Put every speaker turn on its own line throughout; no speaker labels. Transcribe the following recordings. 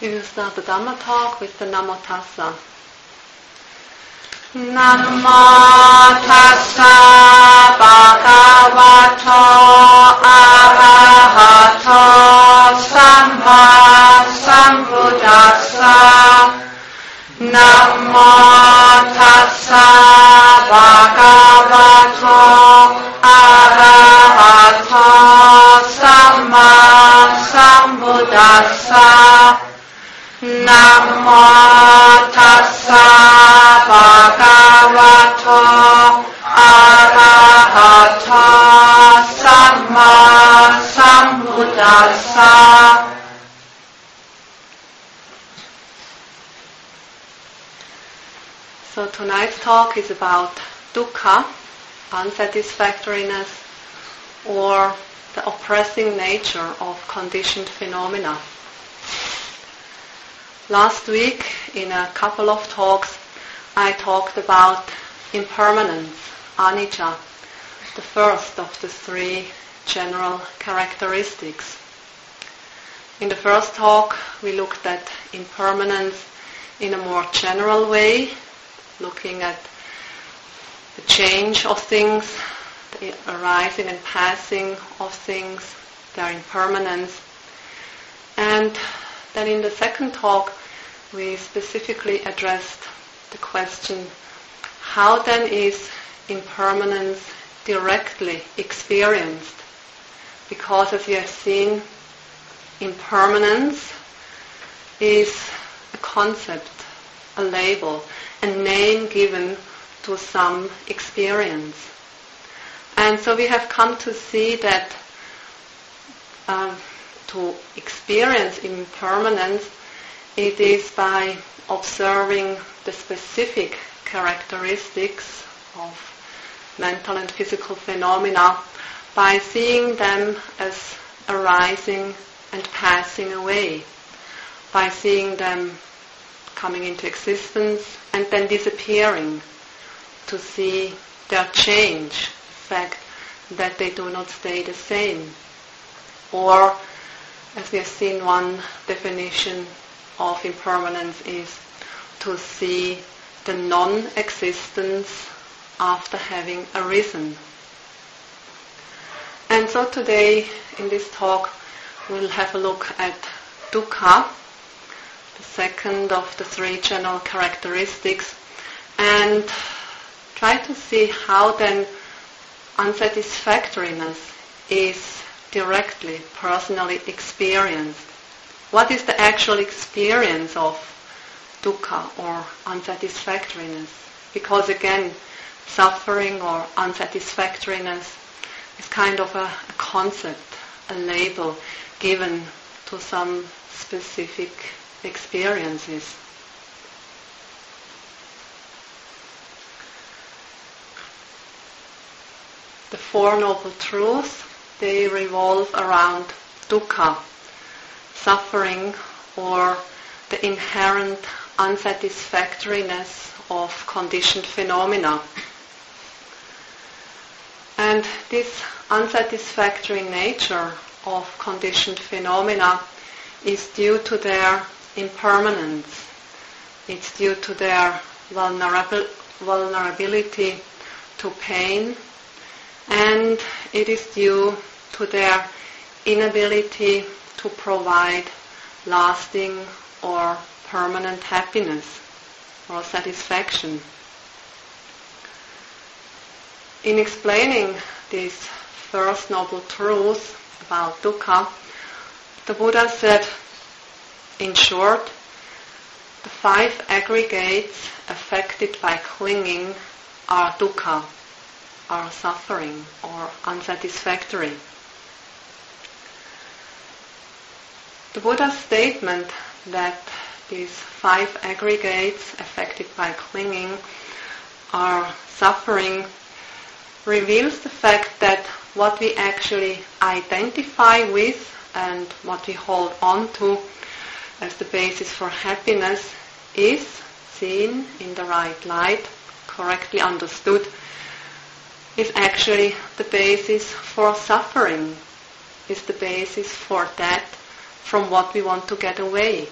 We will start the Dhamma talk with the Namo Tassa. Namo Tassa Bhagavato Arahato Samma Sambuddhassa Namo Tassa Bhagavato Arahato Samma Sambuddhassa Namo tassa bhagavato arahato samma sambuddhassa. So tonight's talk is about dukkha, unsatisfactoriness, or the oppressing nature of conditioned phenomena. Last week, in a couple of talks, I talked about impermanence, anicca, the first of the three general characteristics. In the first talk, we looked at impermanence in a more general way, looking at the change of things, the arising and passing of things, their impermanence. And then in the second talk, we specifically addressed the question, how then is impermanence directly experienced? Because as you have seen, impermanence is a concept, a label, a name given to some experience. And so we have come to see that uh, to experience impermanence, it is by observing the specific characteristics of mental and physical phenomena, by seeing them as arising and passing away, by seeing them coming into existence and then disappearing, to see their change, the fact that they do not stay the same. Or, as we have seen one definition of impermanence is to see the non-existence after having arisen. And so today in this talk we'll have a look at dukkha, the second of the three general characteristics, and try to see how then unsatisfactoriness is directly, personally experienced. What is the actual experience of dukkha or unsatisfactoriness? Because again, suffering or unsatisfactoriness is kind of a, a concept, a label given to some specific experiences. The Four Noble Truths, they revolve around dukkha, suffering or the inherent unsatisfactoriness of conditioned phenomena. And this unsatisfactory nature of conditioned phenomena is due to their impermanence. It's due to their vulnerability to pain and it is due to their inability to provide lasting or permanent happiness or satisfaction. In explaining this first noble truth about dukkha, the Buddha said, in short, the five aggregates affected by clinging are dukkha, are suffering or unsatisfactory. The Buddha's statement that these five aggregates affected by clinging are suffering reveals the fact that what we actually identify with and what we hold on to as the basis for happiness is seen in the right light, correctly understood, is actually the basis for suffering, is the basis for that from what we want to get away.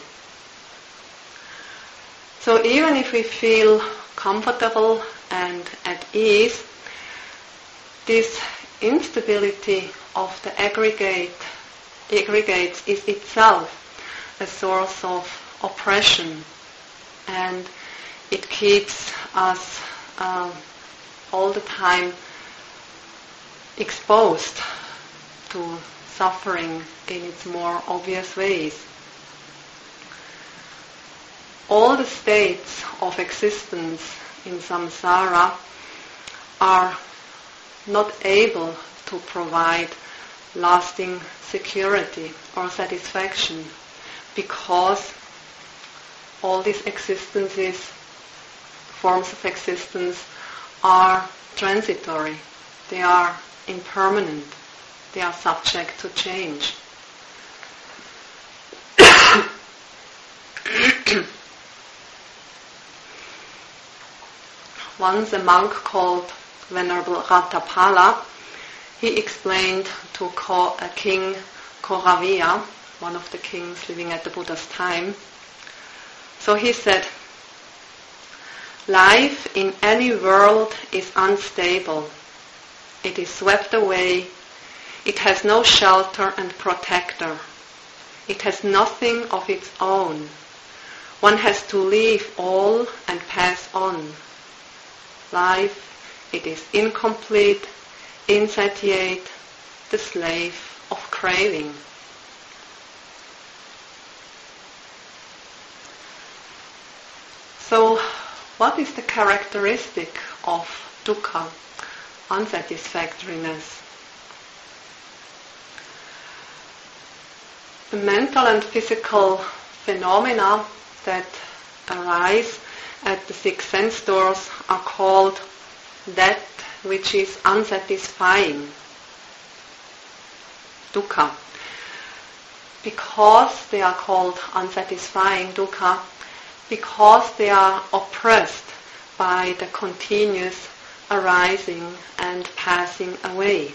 So even if we feel comfortable and at ease, this instability of the aggregate aggregates is itself a source of oppression and it keeps us um, all the time exposed to suffering in its more obvious ways. All the states of existence in samsara are not able to provide lasting security or satisfaction because all these existences, forms of existence, are transitory. They are impermanent. They are subject to change. Once a monk called Venerable Ratapala, he explained to a uh, king Koravya, one of the kings living at the Buddha's time. So he said, Life in any world is unstable. It is swept away. It has no shelter and protector. It has nothing of its own. One has to leave all and pass on. Life, it is incomplete, insatiate, the slave of craving. So, what is the characteristic of dukkha, unsatisfactoriness? The mental and physical phenomena that arise at the six sense doors are called that which is unsatisfying, dukkha. Because they are called unsatisfying dukkha, because they are oppressed by the continuous arising and passing away.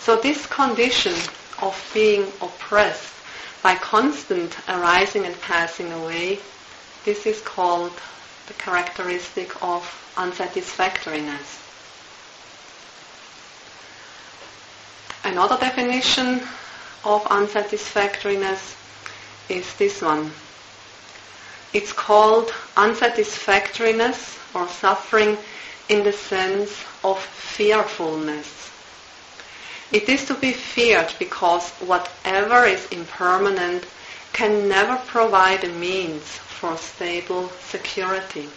So this condition of being oppressed by constant arising and passing away, this is called the characteristic of unsatisfactoriness. Another definition of unsatisfactoriness is this one. It's called unsatisfactoriness or suffering in the sense of fearfulness. It is to be feared because whatever is impermanent can never provide a means for stable security.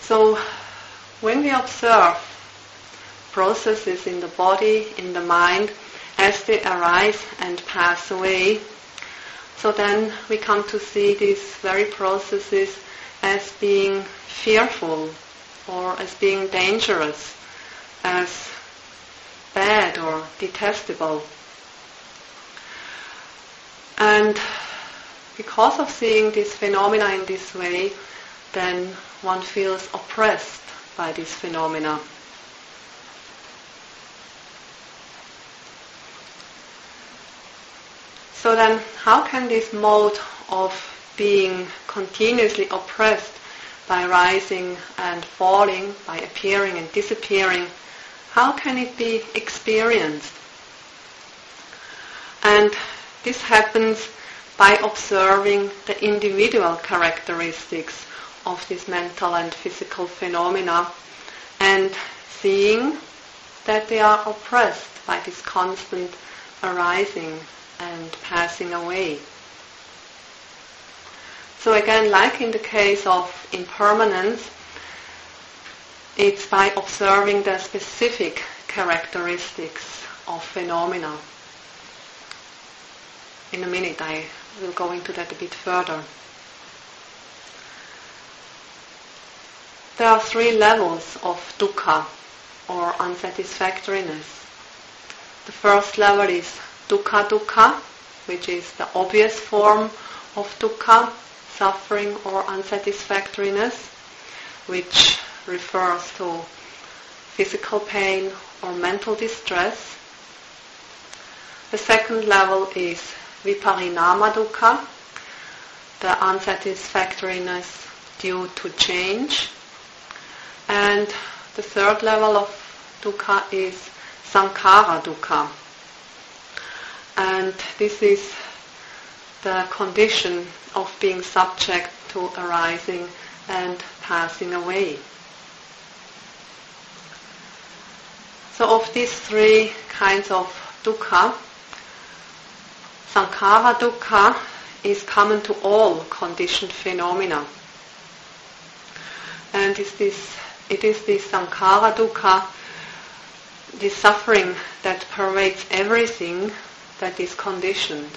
So when we observe processes in the body, in the mind, as they arise and pass away, so then we come to see these very processes as being fearful or as being dangerous, as bad or detestable. And because of seeing this phenomena in this way, then one feels oppressed by these phenomena. So then, how can this mode of being continuously oppressed by rising and falling, by appearing and disappearing, how can it be experienced? And this happens by observing the individual characteristics of these mental and physical phenomena and seeing that they are oppressed by this constant arising and passing away. So again, like in the case of impermanence, it's by observing the specific characteristics of phenomena. In a minute I will go into that a bit further. There are three levels of dukkha or unsatisfactoriness. The first level is dukkha dukkha, which is the obvious form of dukkha, suffering or unsatisfactoriness, which refers to physical pain or mental distress. The second level is viparinama dukkha, the unsatisfactoriness due to change. And the third level of dukkha is sankhara dukkha. And this is the condition of being subject to arising and passing away. So of these three kinds of dukkha, sankhara dukkha is common to all conditioned phenomena. And is this, it is this sankhara dukkha, the suffering that pervades everything that is conditioned.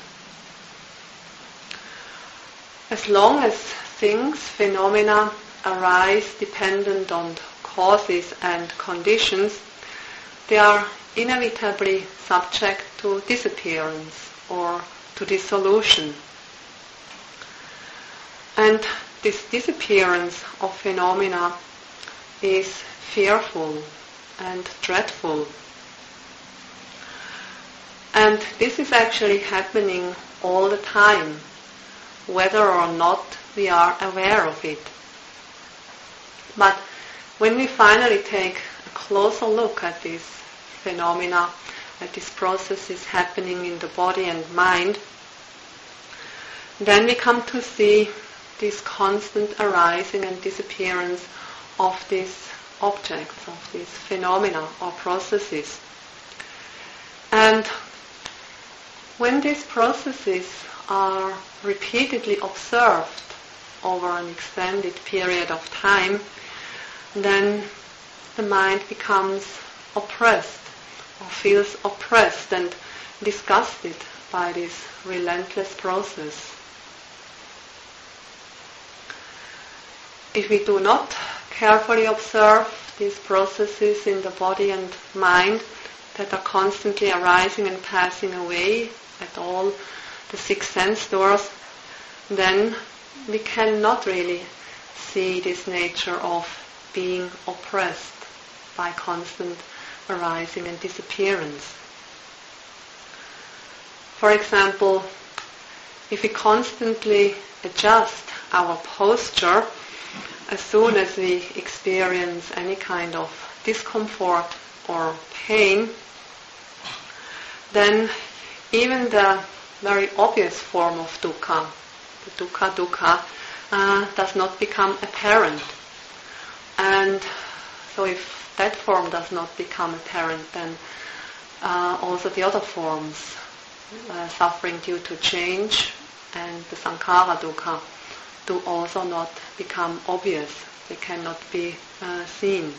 As long as things, phenomena arise dependent on causes and conditions, they are inevitably subject to disappearance or to dissolution. And this disappearance of phenomena is fearful and dreadful. And this is actually happening all the time, whether or not we are aware of it. But when we finally take a closer look at these phenomena, at these processes happening in the body and mind, then we come to see this constant arising and disappearance of these objects, of these phenomena or processes. And when these processes are repeatedly observed over an extended period of time, then the mind becomes oppressed or feels oppressed and disgusted by this relentless process. If we do not carefully observe these processes in the body and mind that are constantly arising and passing away at all the six sense doors, then we cannot really see this nature of being oppressed by constant arising and disappearance. For example, if we constantly adjust our posture as soon as we experience any kind of discomfort or pain, then even the very obvious form of dukkha, the dukkha dukkha, uh, does not become apparent. And so if that form does not become apparent, then uh, also the other forms, uh, suffering due to change and the sankhara dukkha, do also not become obvious. They cannot be uh, seen.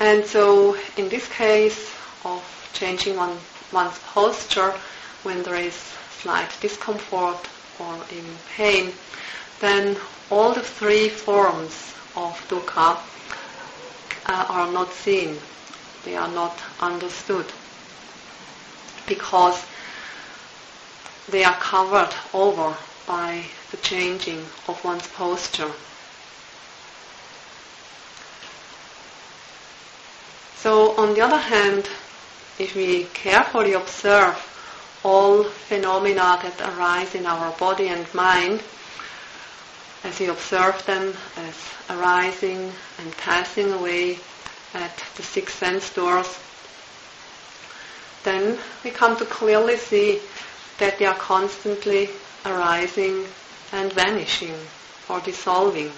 And so in this case of changing one, one's posture when there is slight discomfort or even pain, then all the three forms of dukkha uh, are not seen. They are not understood because they are covered over by the changing of one's posture. So on the other hand, if we carefully observe all phenomena that arise in our body and mind, as we observe them as arising and passing away at the six sense doors, then we come to clearly see that they are constantly arising and vanishing or dissolving.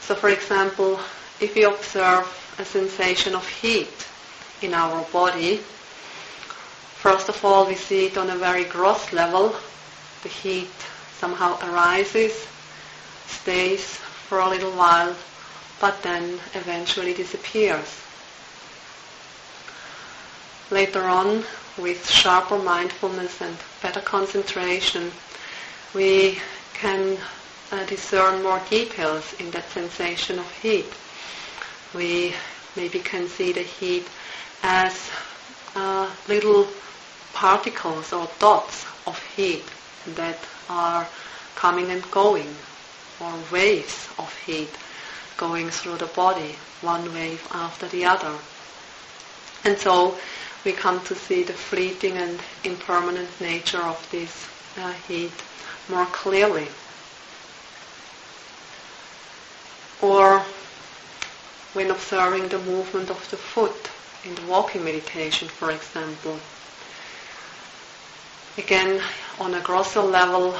So for example, if we observe a sensation of heat in our body, first of all we see it on a very gross level. The heat somehow arises, stays for a little while, but then eventually disappears. Later on, with sharper mindfulness and better concentration, we can uh, discern more details in that sensation of heat. We maybe can see the heat as uh, little particles or dots of heat that are coming and going, or waves of heat going through the body, one wave after the other. And so we come to see the fleeting and impermanent nature of this uh, heat more clearly. Or when observing the movement of the foot in the walking meditation, for example. Again, on a grosser level,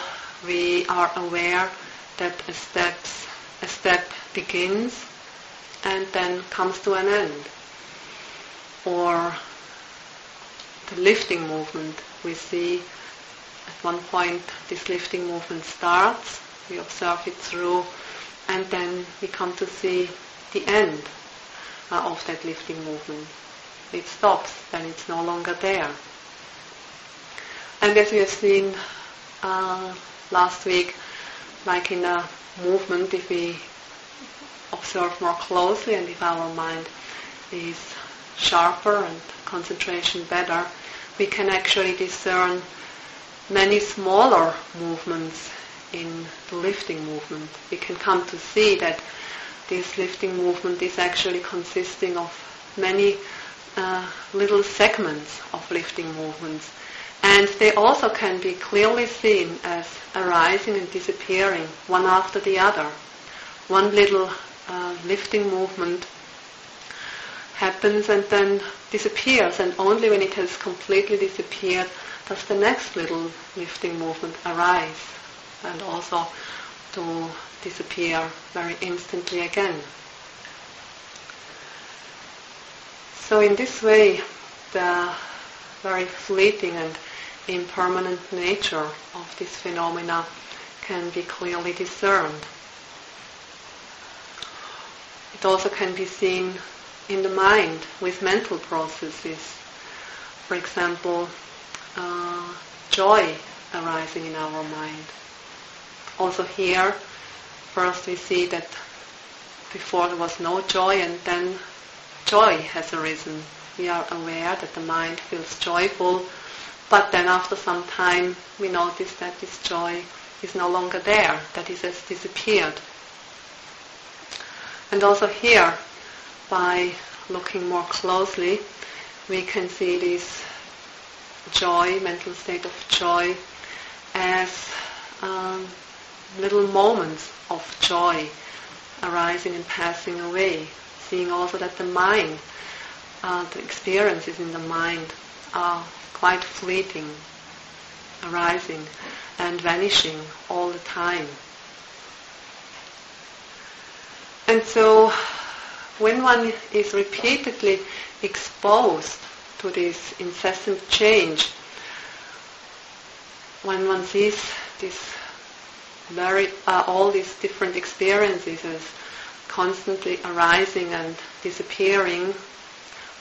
we are aware that a, steps, a step begins and then comes to an end. Or the lifting movement, we see at one point this lifting movement starts, we observe it through, and then we come to see the end uh, of that lifting movement. It stops, then it's no longer there. And as we have seen uh, last week, like in a movement, if we observe more closely and if our mind is sharper and concentration better, we can actually discern many smaller movements in the lifting movement. We can come to see that this lifting movement is actually consisting of many uh, little segments of lifting movements. And they also can be clearly seen as arising and disappearing one after the other. One little uh, lifting movement happens and then disappears, and only when it has completely disappeared does the next little lifting movement arise and also to disappear very instantly again. So in this way, the very fleeting and impermanent nature of this phenomena can be clearly discerned. It also can be seen in the mind with mental processes. For example, uh, joy arising in our mind. Also here, first we see that before there was no joy and then joy has arisen. We are aware that the mind feels joyful, but then after some time we notice that this joy is no longer there, that it has disappeared. And also here, by looking more closely, we can see this joy, mental state of joy, as um, little moments of joy arising and passing away. Seeing also that the mind, uh, the experiences in the mind are quite fleeting, arising and vanishing all the time. And so when one is repeatedly exposed to this incessant change, when one sees this very uh, all these different experiences as constantly arising and disappearing,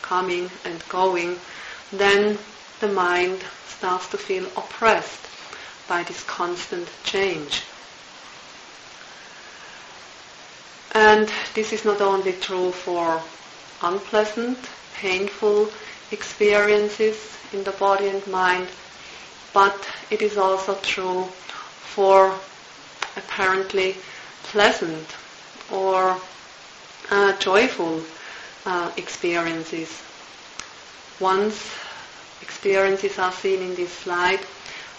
coming and going, then the mind starts to feel oppressed by this constant change. And this is not only true for unpleasant, painful experiences in the body and mind, but it is also true for apparently pleasant or uh, joyful uh, experiences. Once experiences are seen in this light,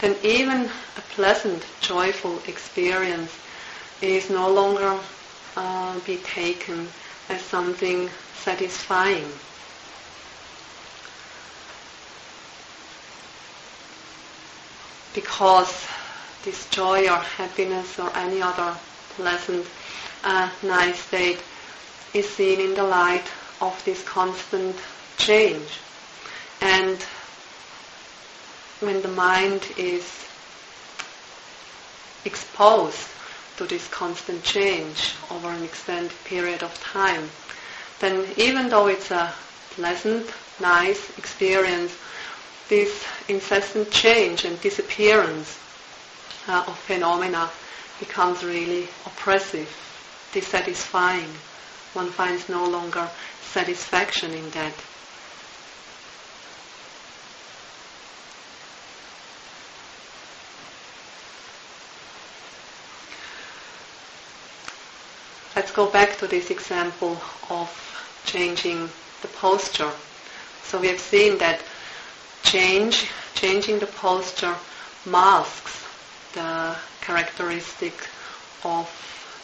then even a pleasant, joyful experience is no longer uh, be taken as something satisfying. Because this joy or happiness or any other pleasant, uh, nice state is seen in the light of this constant change. And when the mind is exposed to this constant change over an extended period of time, then even though it's a pleasant, nice experience, this incessant change and disappearance uh, of phenomena becomes really oppressive, dissatisfying. One finds no longer satisfaction in that. Let's go back to this example of changing the posture. So we have seen that change, changing the posture masks the characteristic of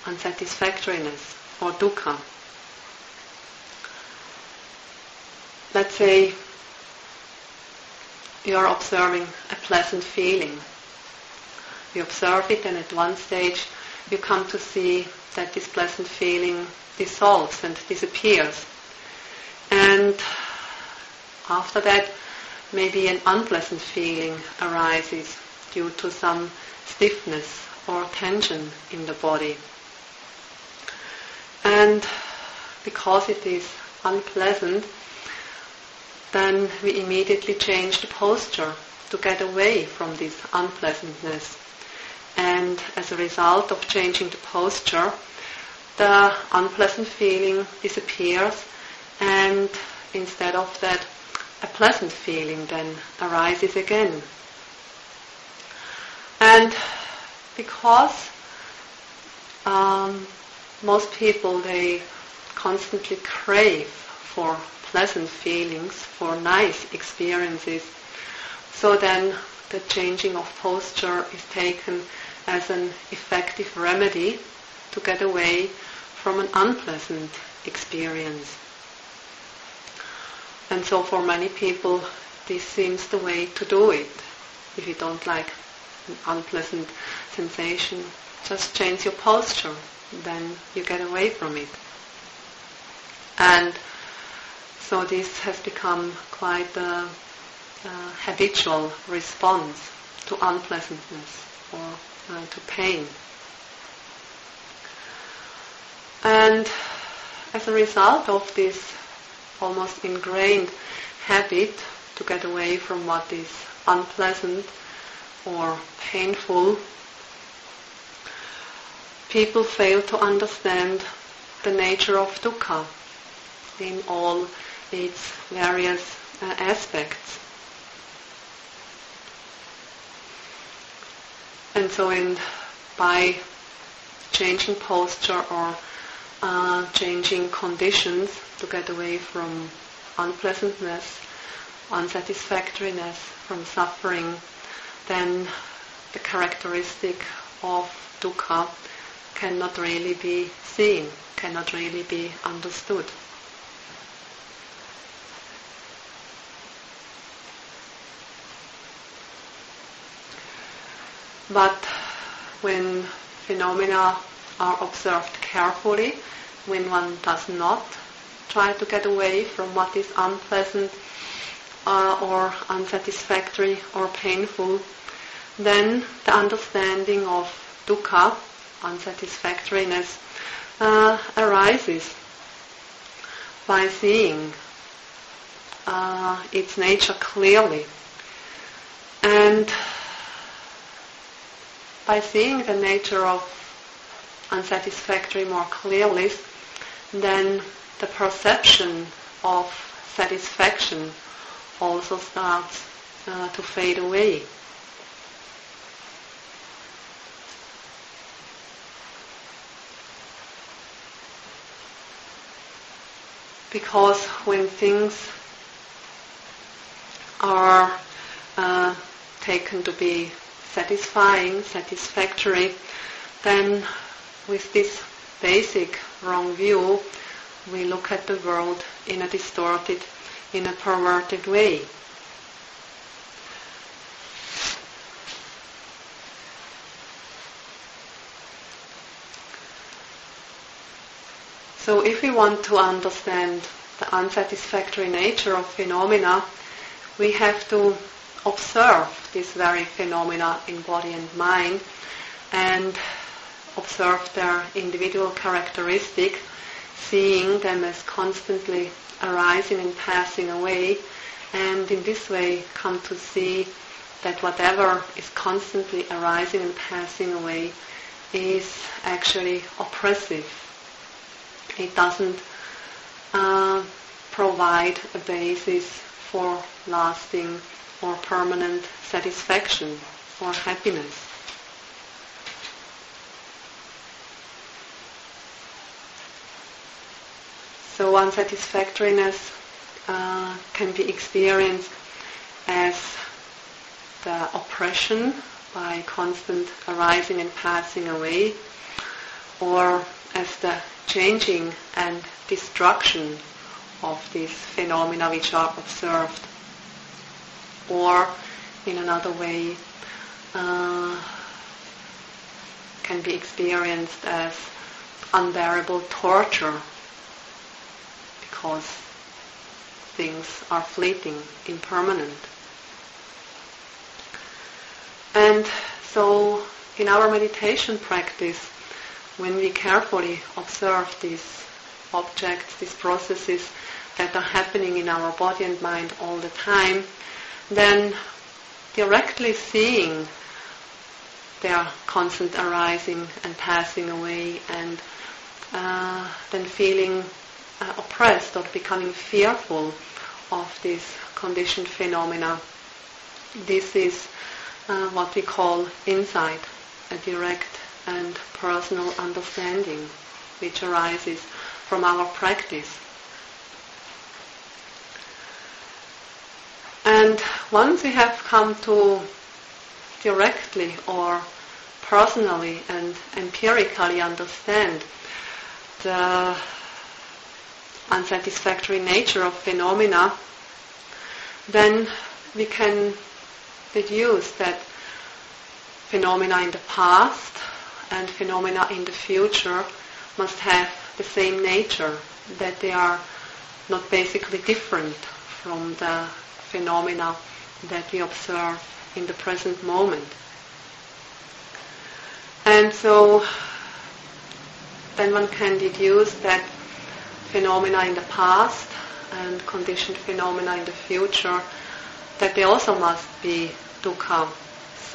unsatisfactoriness or dukkha. Let's say you are observing a pleasant feeling. You observe it and at one stage you come to see that this pleasant feeling dissolves and disappears. And after that, maybe an unpleasant feeling arises due to some stiffness or tension in the body. And because it is unpleasant, then we immediately change the posture to get away from this unpleasantness. And as a result of changing the posture, the unpleasant feeling disappears and instead of that, a pleasant feeling then arises again. And because um, most people, they constantly crave for pleasant feelings, for nice experiences, so then the changing of posture is taken as an effective remedy to get away from an unpleasant experience. And so for many people, this seems the way to do it. If you don't like an unpleasant sensation, just change your posture, then you get away from it. And so this has become quite a, a habitual response to unpleasantness or uh, to pain. And as a result of this almost ingrained habit to get away from what is unpleasant or painful, people fail to understand the nature of dukkha in all its various uh, aspects. And so in by changing posture or uh, changing conditions to get away from unpleasantness, unsatisfactoriness, from suffering, then the characteristic of dukkha cannot really be seen, cannot really be understood. But when phenomena are observed carefully, when one does not try to get away from what is unpleasant uh, or unsatisfactory or painful, then the understanding of dukkha, unsatisfactoriness, uh, arises by seeing uh, its nature clearly. And by seeing the nature of unsatisfactory more clearly, then the perception of satisfaction also starts uh, to fade away. Because when things are uh, taken to be satisfying, satisfactory, then with this basic wrong view, we look at the world in a distorted, in a perverted way. So if we want to understand the unsatisfactory nature of phenomena, we have to observe this very phenomena in body and mind and observe their individual characteristic, seeing them as constantly arising and passing away, and in this way come to see that whatever is constantly arising and passing away is actually oppressive. It doesn't uh, provide a basis for lasting or permanent satisfaction or happiness. So unsatisfactoriness uh, can be experienced as the oppression by constant arising and passing away, or as the changing and destruction of these phenomena which are observed, or in another way uh, can be experienced as unbearable torture because things are fleeting, impermanent. And so in our meditation practice, when we carefully observe these objects, these processes that are happening in our body and mind all the time, then directly seeing their constant arising and passing away and uh, then feeling uh, oppressed or becoming fearful of these conditioned phenomena. This is uh, what we call insight, a direct and personal understanding which arises from our practice. And once we have come to directly or personally and empirically understand the unsatisfactory nature of phenomena, then we can deduce that phenomena in the past and phenomena in the future must have the same nature, that they are not basically different from the phenomena that we observe in the present moment. And so then one can deduce that phenomena in the past and conditioned phenomena in the future, that they also must be dukkha,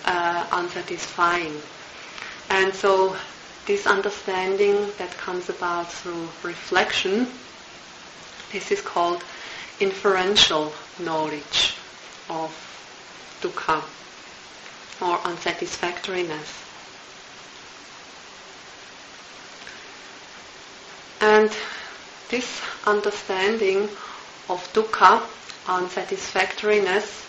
uh, unsatisfying. And so this understanding that comes about through reflection, this is called inferential knowledge of dukkha or unsatisfactoriness. And this understanding of dukkha, unsatisfactoriness,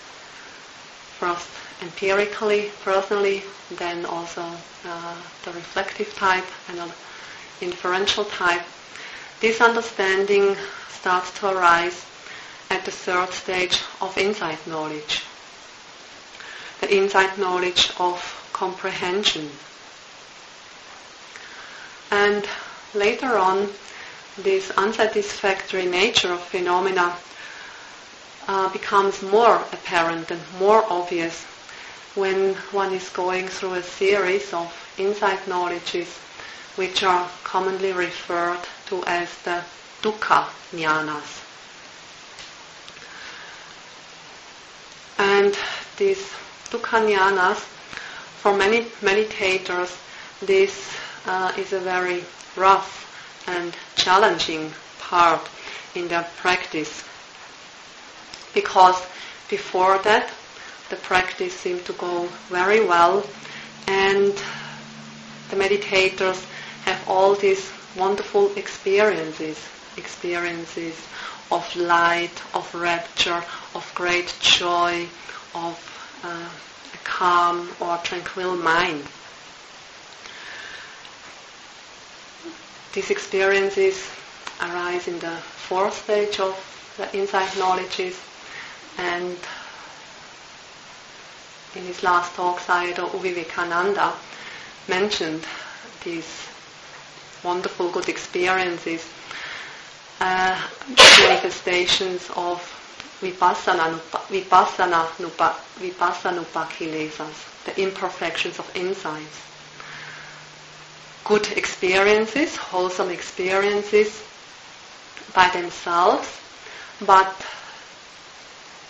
first empirically, personally, then also uh, the reflective type and the inferential type, this understanding starts to arise at the third stage of insight knowledge. The insight knowledge of comprehension. And later on, this unsatisfactory nature of phenomena uh, becomes more apparent and more obvious when one is going through a series of insight knowledges which are commonly referred to as the dukkha jnanas. And these dukkha jnanas, for many meditators, this uh, is a very rough and challenging part in the practice. Because before that, the practice seemed to go very well and the meditators have all these wonderful experiences, experiences of light, of rapture, of great joy, of uh, a calm or tranquil mind. These experiences arise in the fourth stage of the insight knowledges. And in his last talk Sayadaw Vivekananda mentioned these wonderful good experiences, uh, manifestations of vipassana, vipassana, vipassana the imperfections of insights good experiences, wholesome experiences by themselves, but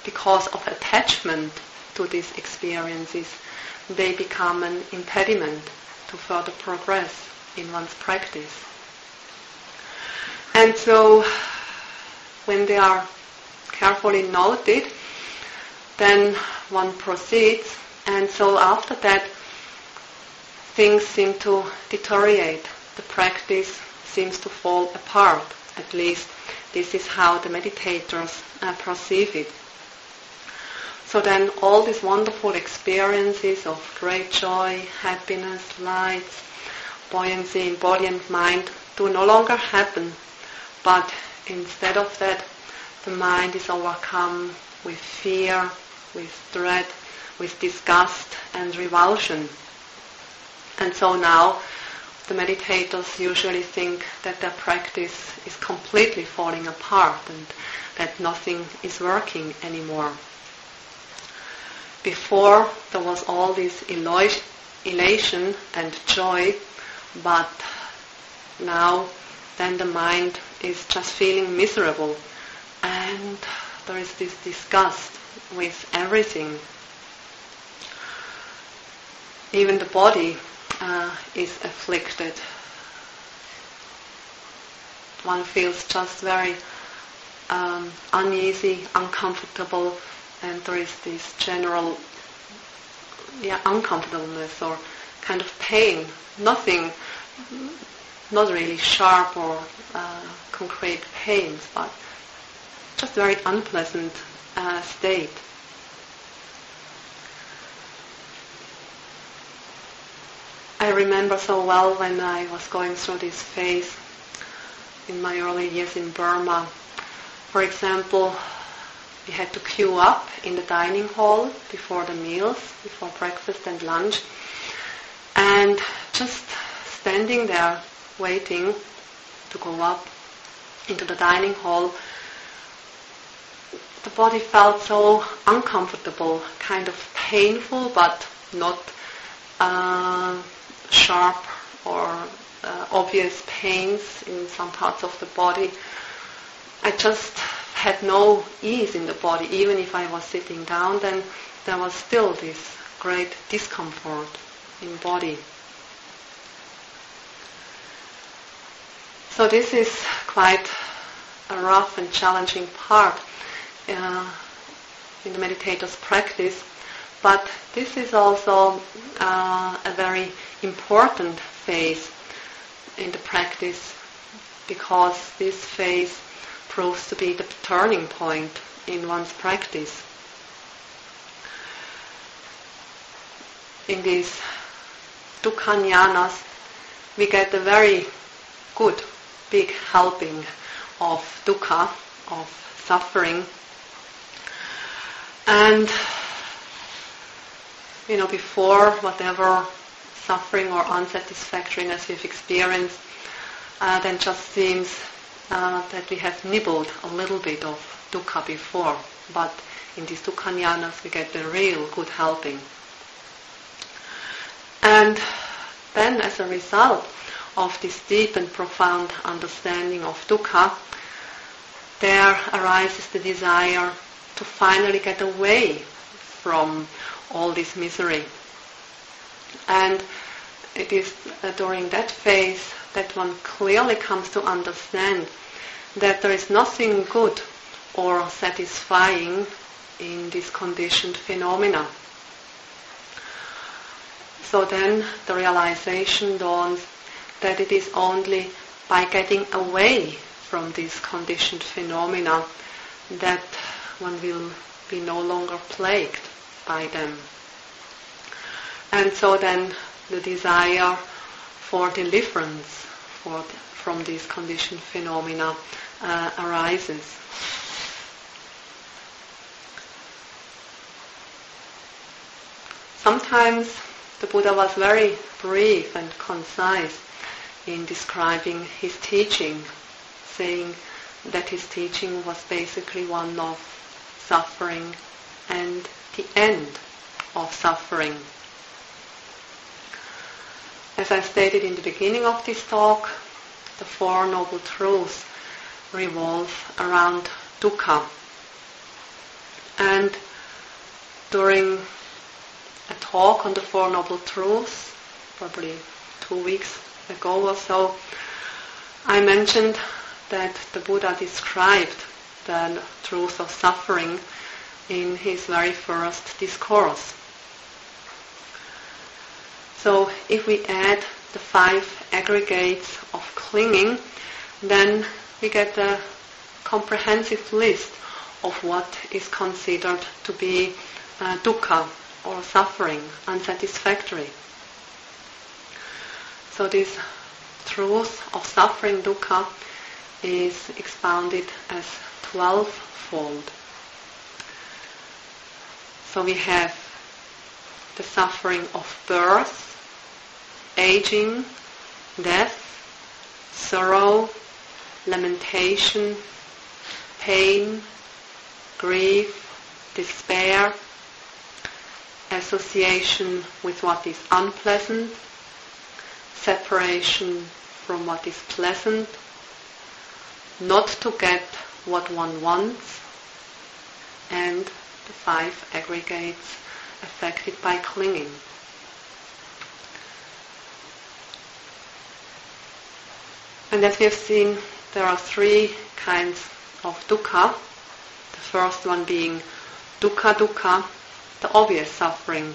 because of attachment to these experiences, they become an impediment to further progress in one's practice. And so, when they are carefully noted, then one proceeds, and so after that, things seem to deteriorate. The practice seems to fall apart. At least this is how the meditators uh, perceive it. So then all these wonderful experiences of great joy, happiness, light, buoyancy in body and mind do no longer happen, but instead of that, the mind is overcome with fear, with dread, with disgust and revulsion. And so now the meditators usually think that their practice is completely falling apart and that nothing is working anymore. Before there was all this elation and joy, but now then the mind is just feeling miserable and there is this disgust with everything. Even the body uh, is afflicted. One feels just very um, uneasy, uncomfortable, and there is this general yeah, uncomfortableness or kind of pain. Nothing, not really sharp or uh, concrete pains, but just very unpleasant uh, state. I remember so well when I was going through this phase in my early years in Burma. For example, we had to queue up in the dining hall before the meals, before breakfast and lunch. And just standing there waiting to go up into the dining hall, the body felt so uncomfortable, kind of painful, but not uh, sharp or uh, obvious pains in some parts of the body. I just had no ease in the body. Even if I was sitting down, then there was still this great discomfort in body. So this is quite a rough and challenging part uh, in the meditator's practice, but this is also uh, a very important phase in the practice because this phase proves to be the turning point in one's practice. In these dukkha we get a very good, big helping of dukkha, of suffering, and, you know, before whatever suffering or unsatisfactoriness we've experienced, uh, then just seems uh, that we have nibbled a little bit of dukkha before. But in these dukkha we get the real good helping. And then as a result of this deep and profound understanding of dukkha, there arises the desire to finally get away from all this misery. And it is during that phase that one clearly comes to understand that there is nothing good or satisfying in this conditioned phenomena. So then the realization dawns that it is only by getting away from these conditioned phenomena that one will be no longer plagued by them. And so then the desire for deliverance for, from these conditioned phenomena uh, arises. Sometimes the Buddha was very brief and concise in describing his teaching, saying that his teaching was basically one of suffering and the end of suffering. As I stated in the beginning of this talk, the Four Noble Truths revolve around dukkha. And during a talk on the Four Noble Truths, probably two weeks ago or so, I mentioned that the Buddha described the truth of suffering in his very first discourse. So if we add the five aggregates of clinging, then we get a comprehensive list of what is considered to be uh, dukkha or suffering, unsatisfactory. So this truth of suffering dukkha is expounded as twelve-fold. So we have the suffering of birth, aging, death, sorrow, lamentation, pain, grief, despair, association with what is unpleasant, separation from what is pleasant, not to get what one wants, and the five aggregates affected by clinging. And as we have seen, there are three kinds of dukkha. The first one being dukkha dukkha, the obvious suffering.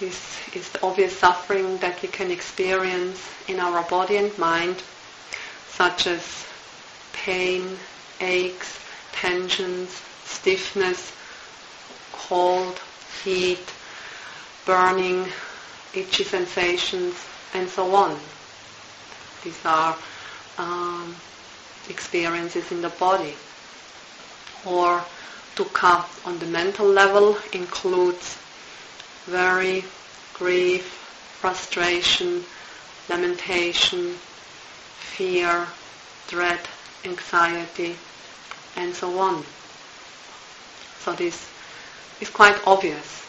This is the obvious suffering that we can experience in our body and mind, such as pain, aches, tensions, stiffness, cold, heat, burning, itchy sensations, and so on. These are um, experiences in the body. Or dukkha on the mental level includes worry, grief, frustration, lamentation, fear, dread, anxiety, and so on. So this is quite obvious.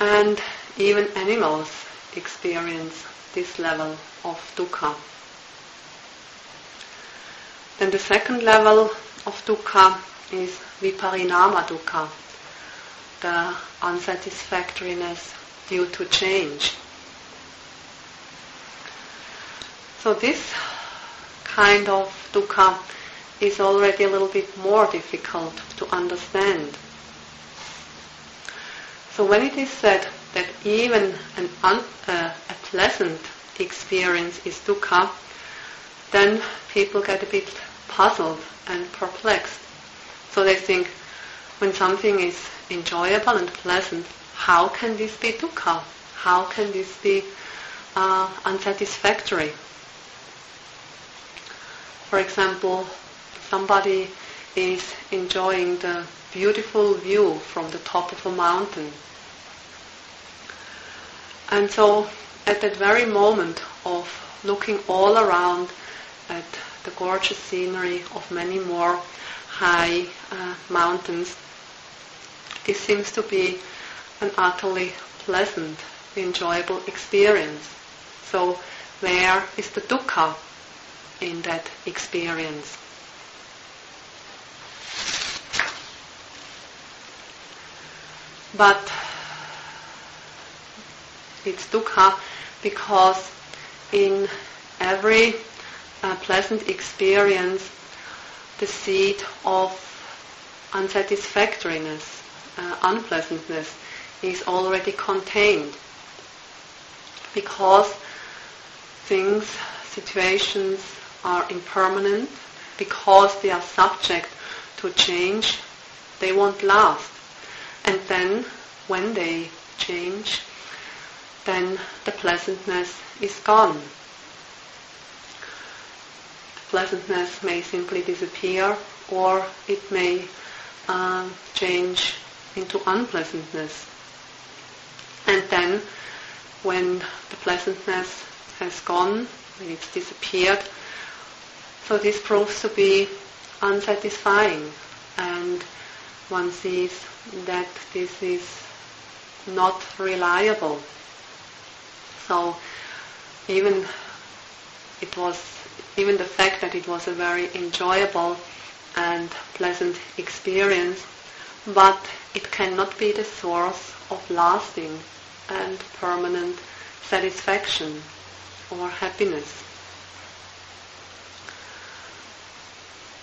And even animals experience this level of dukkha. Then the second level of dukkha is viparinama dukkha, the unsatisfactoriness due to change. So this kind of dukkha is already a little bit more difficult to understand. So when it is said that even an un, uh, a pleasant experience is dukkha, then people get a bit puzzled and perplexed. So they think, when something is enjoyable and pleasant, how can this be dukkha? How can this be uh, unsatisfactory? For example, somebody is enjoying the beautiful view from the top of a mountain. And so at that very moment of looking all around at the gorgeous scenery of many more high uh, mountains, it seems to be an utterly pleasant, enjoyable experience. So where is the dukkha in that experience? But it's dukkha because in every uh, pleasant experience the seed of unsatisfactoriness, uh, unpleasantness is already contained because things, situations are impermanent, because they are subject to change, they won't last. And then when they change, then the pleasantness is gone. The pleasantness may simply disappear or it may uh, change into unpleasantness. And then when the pleasantness has gone, when it's disappeared, so this proves to be unsatisfying and one sees that this is not reliable. So even it was even the fact that it was a very enjoyable and pleasant experience, but it cannot be the source of lasting and permanent satisfaction or happiness.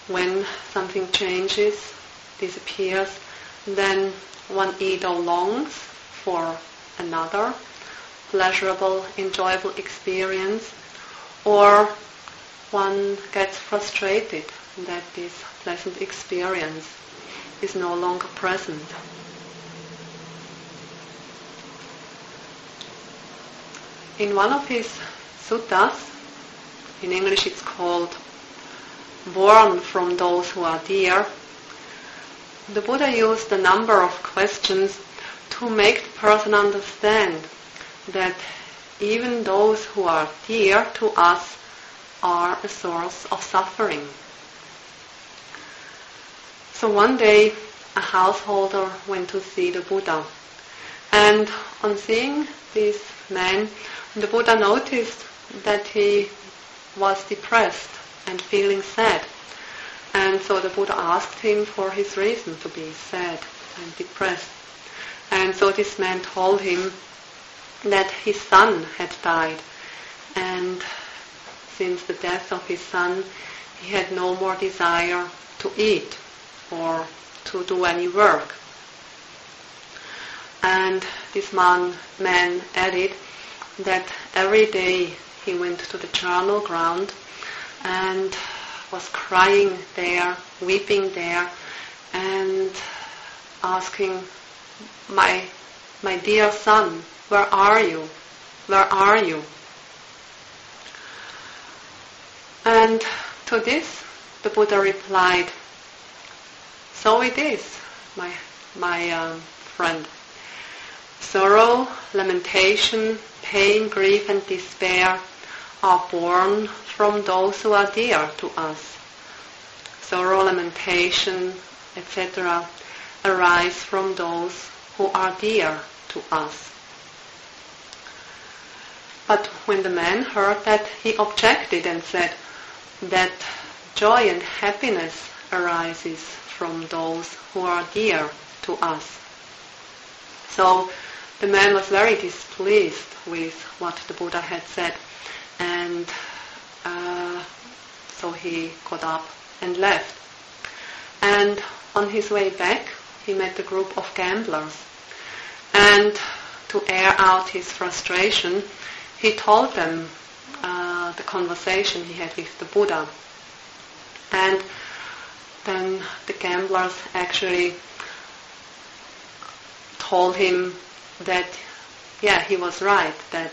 When something changes, disappears, then one either longs for another pleasurable, enjoyable experience, or one gets frustrated that this pleasant experience is no longer present. In one of his suttas, in English it's called Born from Those Who Are Dear, the Buddha used a number of questions to make the person understand that even those who are dear to us are a source of suffering. So one day a householder went to see the Buddha and on seeing this man the Buddha noticed that he was depressed and feeling sad. And so the Buddha asked him for his reason to be sad and depressed. And so this man told him that his son had died. And since the death of his son, he had no more desire to eat or to do any work. And this man, man added that every day he went to the charnel ground and was crying there, weeping there, and asking, my, my dear son, where are you? Where are you? And to this, the Buddha replied, so it is, my, my uh, friend. Sorrow, lamentation, pain, grief, and despair are born from those who are dear to us. Sorrow, lamentation, etc. arise from those who are dear to us. But when the man heard that, he objected and said that joy and happiness arises from those who are dear to us. So the man was very displeased with what the Buddha had said, and uh, so he got up and left. And on his way back, he met a group of gamblers, and to air out his frustration, he told them uh, the conversation he had with the Buddha. And then the gamblers actually told him that, yeah, he was right, that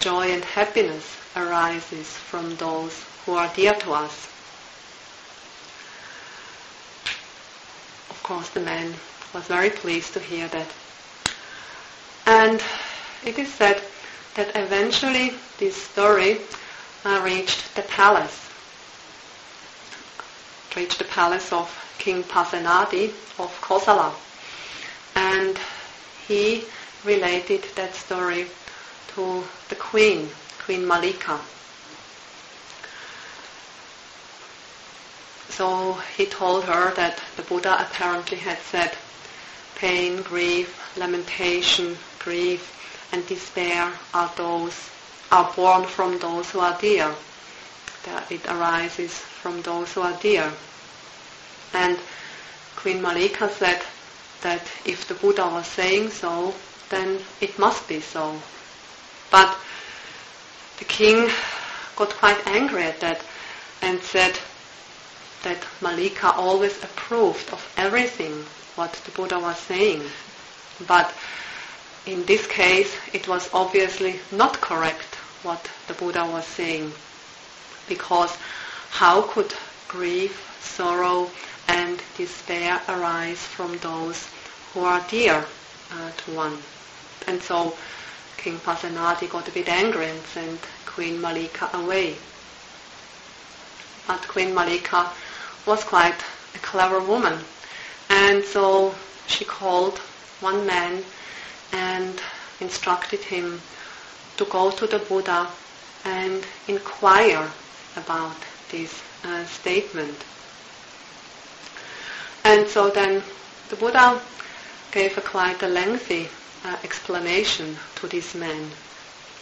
joy and happiness arises from those who are dear to us. Of course, the man was very pleased to hear that. And it is said that eventually this story uh, reached the palace, reached the palace of King Pasenadi of Kosala. And he related that story to the queen, Queen Malika. So he told her that the Buddha apparently had said pain, grief, lamentation, grief, and despair are those are born from those who are dear. That it arises from those who are dear. And Queen Malika said that if the Buddha was saying so, then it must be so. But the king got quite angry at that and said that Malika always approved of everything what the Buddha was saying. But in this case, it was obviously not correct what the Buddha was saying. Because how could grief, sorrow, and despair arise from those who are dear uh, to one? And so King Pasenadi got a bit angry and sent Queen Malika away. But Queen Malika was quite a clever woman. And so she called one man and instructed him to go to the Buddha and inquire about this uh, statement. And so then the Buddha gave a quite a lengthy uh, explanation to this man.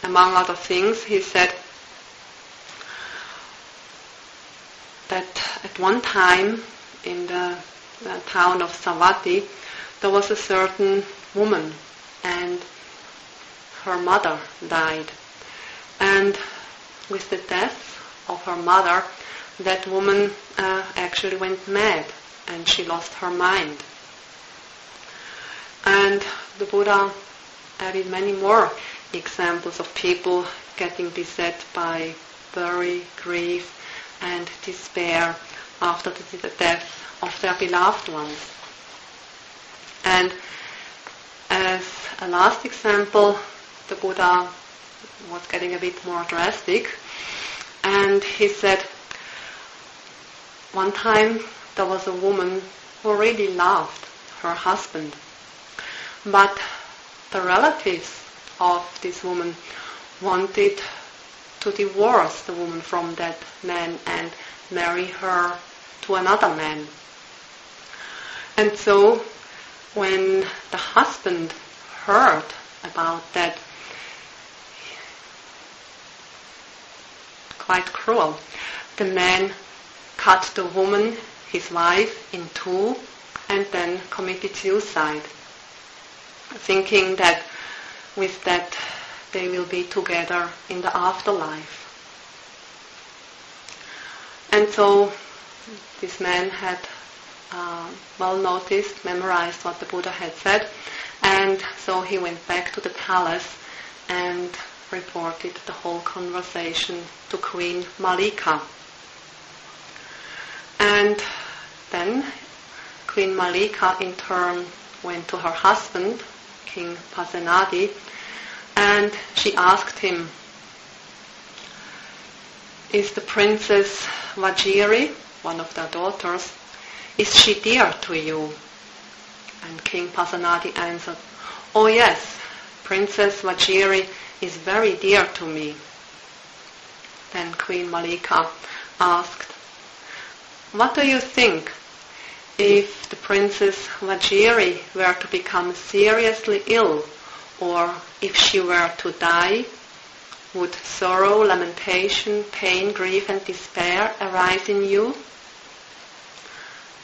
Among other things, he said that at one time in the, the town of Savatthi, there was a certain woman and her mother died. And with the death of her mother, that woman uh, actually went mad and she lost her mind. And the Buddha added many more examples of people getting beset by worry, grief, and despair after the death of their beloved ones. And as a last example, the Buddha was getting a bit more drastic, and he said, one time there was a woman who really loved her husband, but the relatives of this woman wanted to divorce the woman from that man and marry her to another man. And so when the husband heard about that, quite cruel, the man cut the woman, his wife, in two and then committed suicide, thinking that with that they will be together in the afterlife. And so this man had uh, well noticed, memorized what the Buddha had said, and so he went back to the palace and reported the whole conversation to Queen Malika. And then Queen Malika in turn went to her husband, King Pasenadi, and she asked him, Is the princess Vajiri, one of their daughters, is she dear to you? And King Pasenadi answered, Oh yes, Princess Vajiri is very dear to me. Then Queen Malika asked, What do you think if the Princess Vajiri were to become seriously ill or if she were to die? Would sorrow, lamentation, pain, grief and despair arise in you?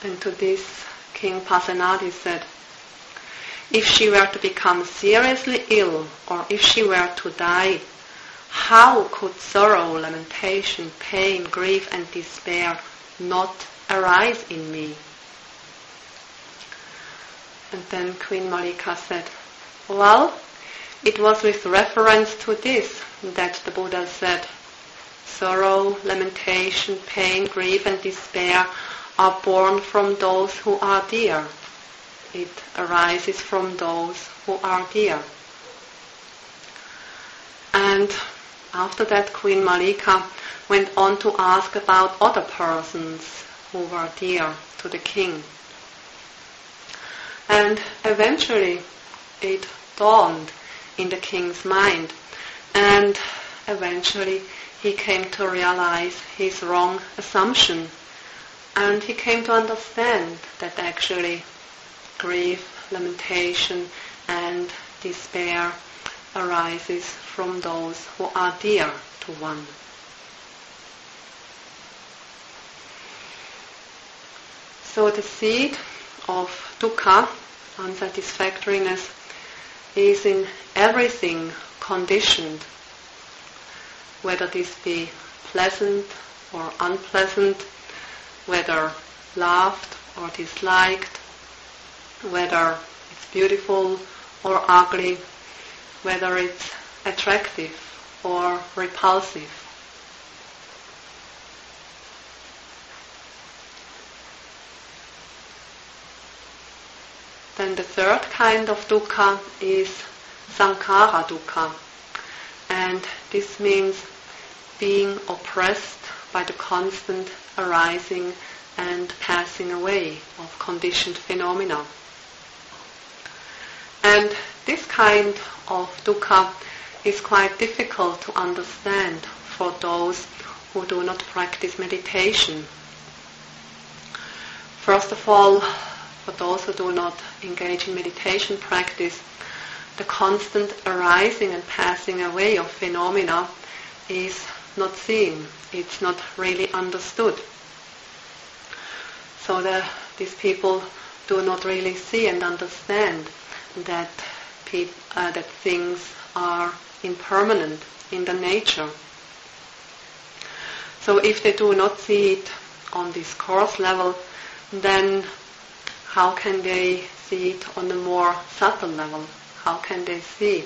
And to this King Pasenadi said, if she were to become seriously ill or if she were to die, how could sorrow, lamentation, pain, grief and despair not arise in me? And then Queen Malika said, well, it was with reference to this that the Buddha said, sorrow, lamentation, pain, grief and despair are born from those who are dear it arises from those who are dear. And after that, Queen Malika went on to ask about other persons who were dear to the king. And eventually it dawned in the king's mind and eventually he came to realize his wrong assumption and he came to understand that actually grief, lamentation, and despair arises from those who are dear to one. So the seed of dukkha, unsatisfactoriness, is in everything conditioned, whether this be pleasant or unpleasant, whether loved or disliked, whether it's beautiful or ugly, whether it's attractive or repulsive. Then the third kind of dukkha is sankhara dukkha. And this means being oppressed by the constant arising and passing away of conditioned phenomena. And this kind of dukkha is quite difficult to understand for those who do not practice meditation. First of all, those who do not engage in meditation practice, the constant arising and passing away of phenomena is not seen. It's not really understood. So the, these people do not really see and understand that peop, uh, that things are impermanent in the nature. So if they do not see it on this coarse level, then how can they see it on a more subtle level? How can they see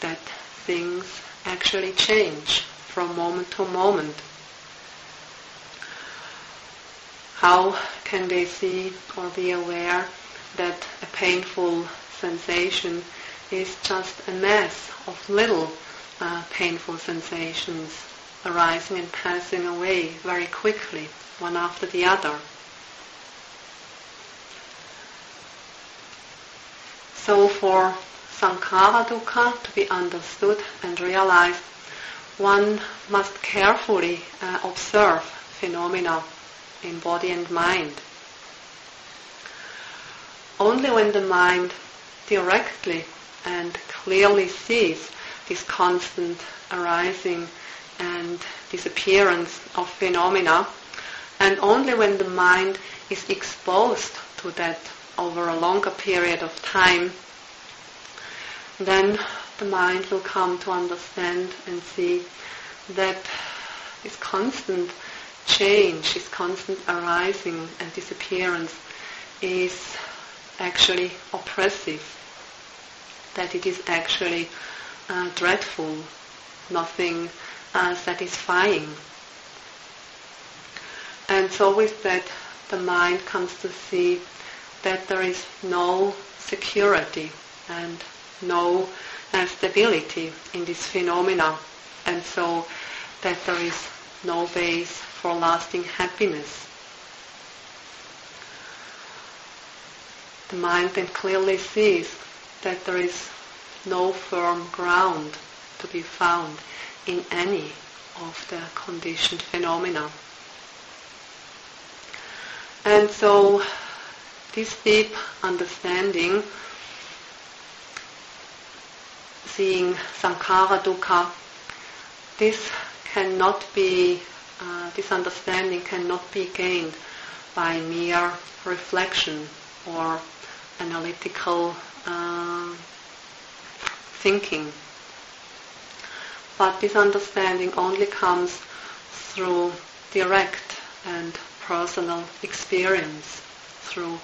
that things actually change from moment to moment? How can they see or be aware that a painful sensation is just a mass of little uh, painful sensations arising and passing away very quickly, one after the other. So for sankhara dukkha to be understood and realized, one must carefully uh, observe phenomena in body and mind. Only when the mind directly and clearly sees this constant arising and disappearance of phenomena, and only when the mind is exposed to that over a longer period of time, then the mind will come to understand and see that this constant change, this constant arising and disappearance is actually oppressive, that it is actually uh, dreadful, nothing uh, satisfying. And so with that, the mind comes to see that there is no security and no stability in this phenomena, and so that there is no base for lasting happiness. The mind then clearly sees that there is no firm ground to be found in any of the conditioned phenomena. And so this deep understanding, seeing sankhara dukkha, this cannot be, uh, this understanding cannot be gained by mere reflection or analytical uh, thinking. But this understanding only comes through direct and personal experience, through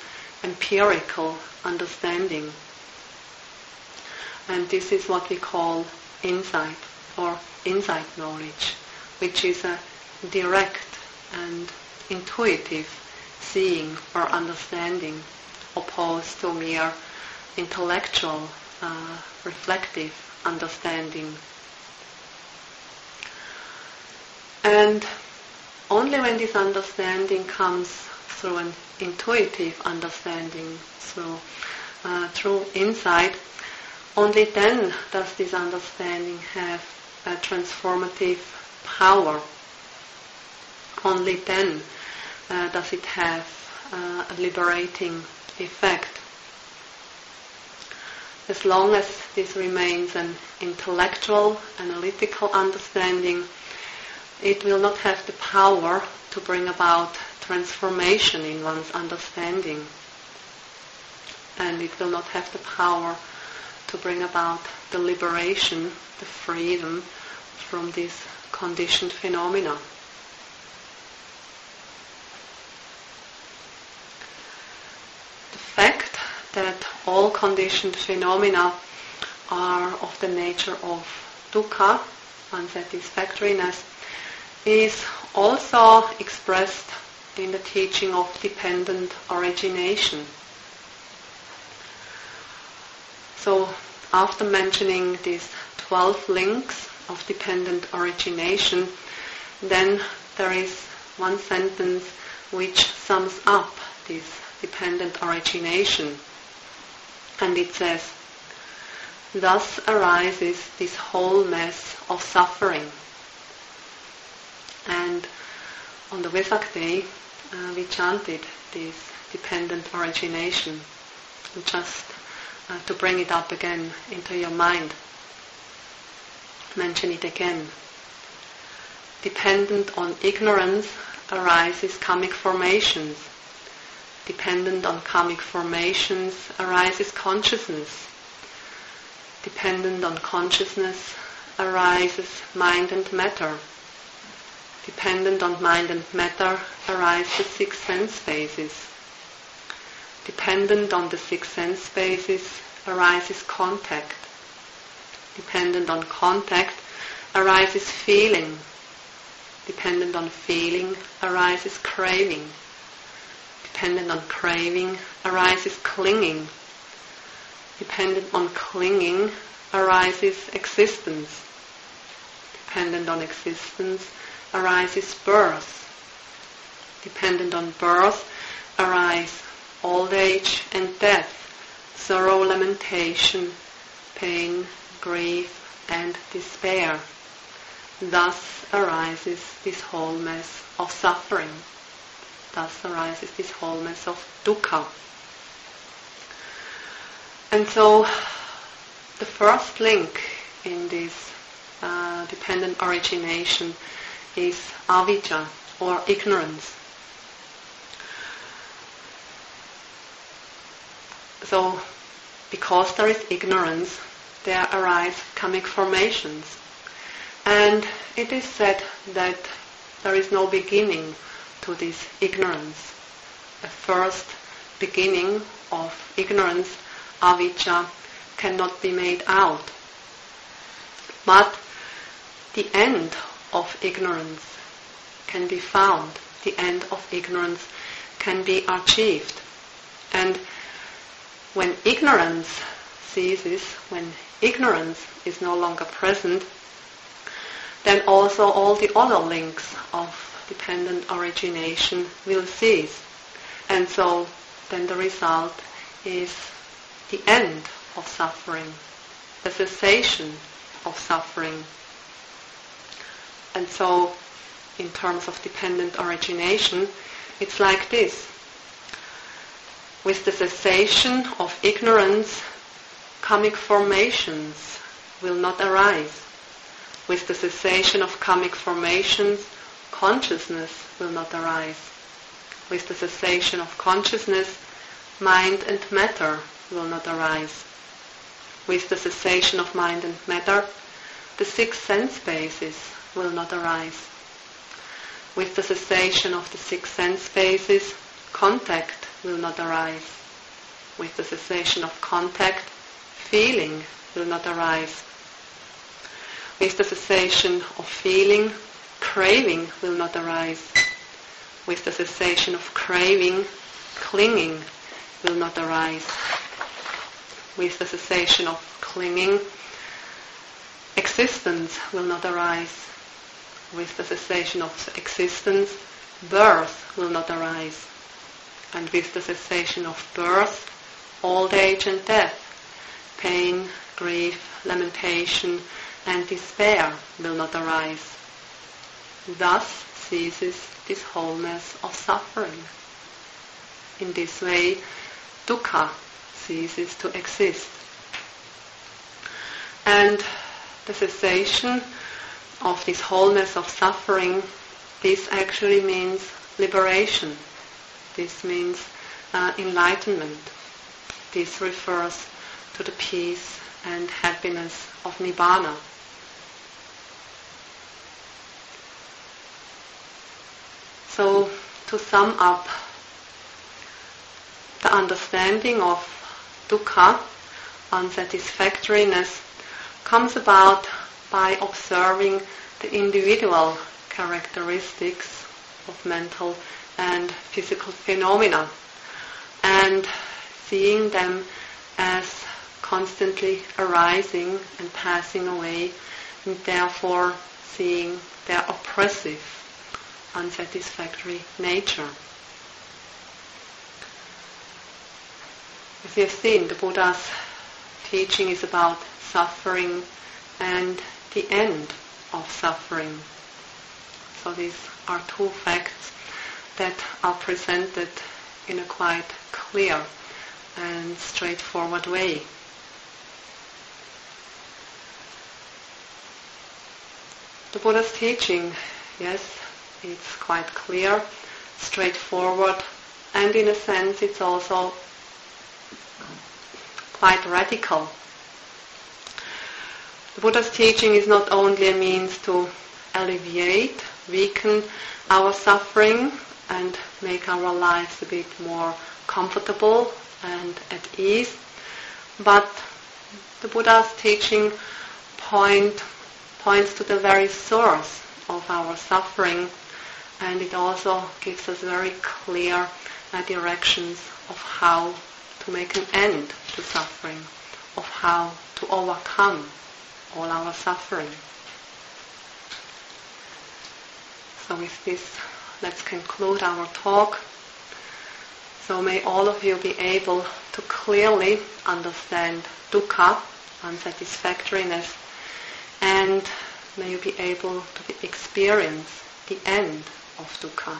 empirical understanding. And this is what we call insight or insight knowledge, which is a direct and intuitive seeing or understanding opposed to mere intellectual, uh, reflective understanding. And only when this understanding comes through an intuitive understanding, through, uh, through insight, only then does this understanding have a transformative power. Only then uh, does it have uh, a liberating effect. As long as this remains an intellectual, analytical understanding, it will not have the power to bring about transformation in one's understanding. And it will not have the power to bring about the liberation, the freedom from these conditioned phenomena. The fact that all conditioned phenomena are of the nature of dukkha, unsatisfactoriness, is also expressed in the teaching of dependent origination. So after mentioning these 12 links of dependent origination, then there is one sentence which sums up this dependent origination. And it says, Thus arises this whole mess of suffering. And on the Vesak day, uh, we chanted this dependent origination, just uh, to bring it up again into your mind. Mention it again. Dependent on ignorance arises karmic formations. Dependent on karmic formations arises consciousness. Dependent on consciousness arises mind and matter dependent on mind and matter, arise the six sense bases. Dependent on the six sense bases arises contact. Dependent on contact arises feeling. Dependent on feeling arises craving. Dependent on craving arises clinging. Dependent on clinging arises existence. Dependent on existence arises birth. Dependent on birth arise old age and death, sorrow, lamentation, pain, grief, and despair. Thus arises this wholeness of suffering. Thus arises this wholeness of dukkha. And so the first link in this uh, dependent origination is avijja or ignorance. So because there is ignorance, there arise karmic formations. And it is said that there is no beginning to this ignorance. The first beginning of ignorance, avijja, cannot be made out. But the end of ignorance can be found. The end of ignorance can be achieved. And when ignorance ceases, when ignorance is no longer present, then also all the other links of dependent origination will cease. And so then the result is the end of suffering, the cessation of suffering. And so in terms of dependent origination, it's like this. With the cessation of ignorance, karmic formations will not arise. With the cessation of karmic formations, consciousness will not arise. With the cessation of consciousness, mind and matter will not arise. With the cessation of mind and matter, the six sense bases will not arise. With the cessation of the six sense bases, contact will not arise. With the cessation of contact, feeling will not arise. With the cessation of feeling, craving will not arise. With the cessation of craving, clinging will not arise. With the cessation of clinging, existence will not arise. With the cessation of existence, birth will not arise. And with the cessation of birth, old age and death, pain, grief, lamentation, and despair will not arise. Thus ceases this wholeness of suffering. In this way, dukkha ceases to exist. And the cessation of this wholeness of suffering, this actually means liberation. This means uh, enlightenment. This refers to the peace and happiness of Nibbana. So, to sum up, the understanding of dukkha, unsatisfactoriness, comes about by observing the individual characteristics of mental and physical phenomena and seeing them as constantly arising and passing away and therefore seeing their oppressive, unsatisfactory nature. As you have seen, the Buddha's teaching is about suffering and the end of suffering. So these are two facts that are presented in a quite clear and straightforward way. The Buddha's teaching, yes, it's quite clear, straightforward, and in a sense it's also quite radical Buddha's teaching is not only a means to alleviate weaken our suffering and make our lives a bit more comfortable and at ease. But the Buddha's teaching point, points to the very source of our suffering and it also gives us very clear directions of how to make an end to suffering, of how to overcome all our suffering. So with this, let's conclude our talk. So may all of you be able to clearly understand dukkha, unsatisfactoriness, and may you be able to experience the end of dukkha.